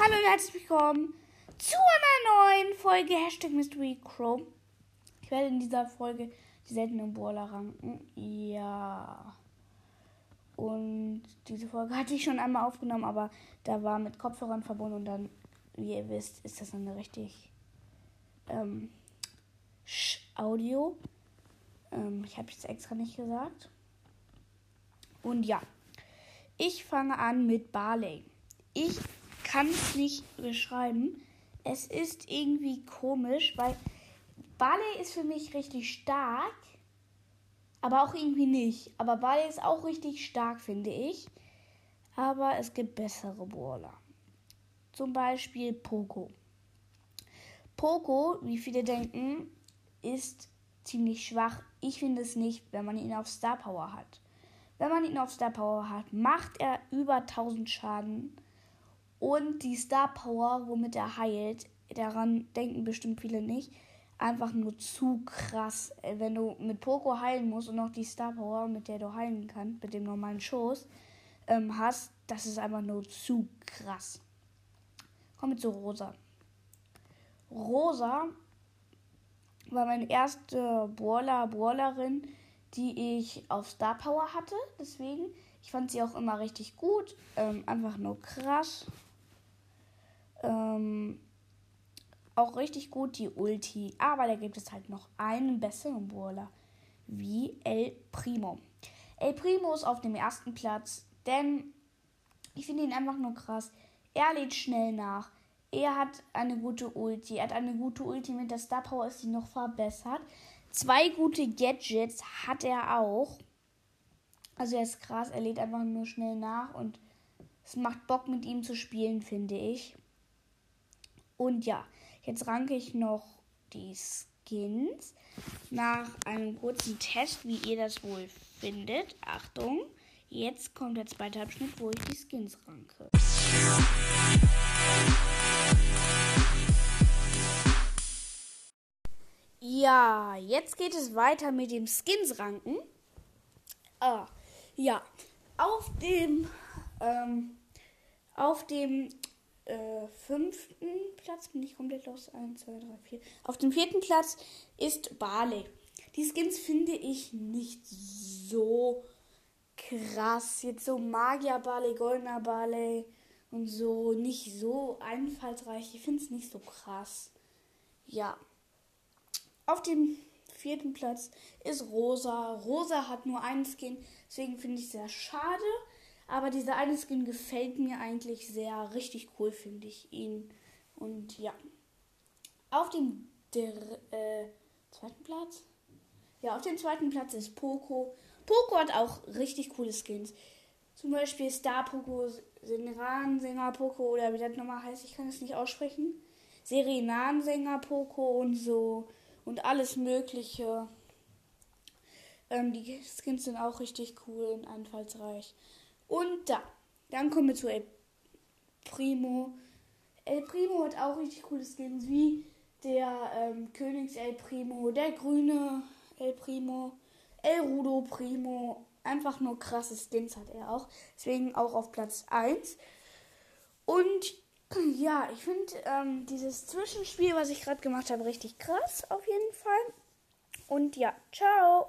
Hallo und herzlich willkommen zu einer neuen Folge Hashtag Mystery Crow. Ich werde in dieser Folge die seltenen Brawler ranken. Ja. Und diese Folge hatte ich schon einmal aufgenommen, aber da war mit Kopfhörern verbunden und dann, wie ihr wisst, ist das eine richtig ähm, Audio. Ähm, ich habe es extra nicht gesagt. Und ja, ich fange an mit Barley. Ich kann es nicht beschreiben. Es ist irgendwie komisch, weil Barley ist für mich richtig stark, aber auch irgendwie nicht. Aber Barley ist auch richtig stark, finde ich. Aber es gibt bessere Brawler. Zum Beispiel Poco. Poco, wie viele denken, ist ziemlich schwach. Ich finde es nicht, wenn man ihn auf Star Power hat. Wenn man ihn auf Star Power hat, macht er über 1000 Schaden. Und die Star Power, womit er heilt, daran denken bestimmt viele nicht. Einfach nur zu krass. Äh, wenn du mit Poco heilen musst und noch die Star Power, mit der du heilen kannst, mit dem normalen Schuss, ähm, hast, das ist einfach nur zu krass. Kommen wir zu Rosa. Rosa war meine erste Brawler, Brawlerin, die ich auf Star Power hatte. Deswegen, ich fand sie auch immer richtig gut. Ähm, einfach nur krass. Ähm, auch richtig gut die Ulti. Aber da gibt es halt noch einen besseren Brawler. Wie El Primo. El Primo ist auf dem ersten Platz, denn ich finde ihn einfach nur krass. Er lädt schnell nach. Er hat eine gute Ulti. Er hat eine gute Ulti mit der Star Power ist sie noch verbessert. Zwei gute Gadgets hat er auch. Also er ist krass, er lädt einfach nur schnell nach und es macht Bock mit ihm zu spielen, finde ich. Und ja, jetzt ranke ich noch die Skins nach einem kurzen Test, wie ihr das wohl findet. Achtung, jetzt kommt der zweite Abschnitt, wo ich die Skins ranke. Ja, jetzt geht es weiter mit dem Skins-Ranken. Ah, ja, auf dem, ähm, auf dem äh, fünften Platz bin ich komplett los. 1, 2, 3, 4. Auf dem vierten Platz ist Barley. Die Skins finde ich nicht so krass. Jetzt so Magier Barley, Goldener Barley und so nicht so einfallsreich. Ich finde es nicht so krass. Ja. Auf dem vierten Platz ist Rosa. Rosa hat nur einen Skin, deswegen finde ich es sehr schade. Aber dieser eine Skin gefällt mir eigentlich sehr. Richtig cool finde ich ihn. Und ja. Auf dem der, äh, zweiten Platz? Ja, auf dem zweiten Platz ist Poco. Poco hat auch richtig coole Skins. Zum Beispiel Star Poco, Serenansänger Poco oder wie das nochmal heißt, ich kann es nicht aussprechen. Serenansänger Poco und so und alles Mögliche. Ähm, die Skins sind auch richtig cool und einfallsreich. Und da, dann kommen wir zu El Primo. El Primo hat auch richtig coole Skins, wie der ähm, Königs El Primo, der grüne El Primo, El Rudo Primo. Einfach nur krasse Skins hat er auch. Deswegen auch auf Platz 1. Und ja, ich finde ähm, dieses Zwischenspiel, was ich gerade gemacht habe, richtig krass auf jeden Fall. Und ja, ciao.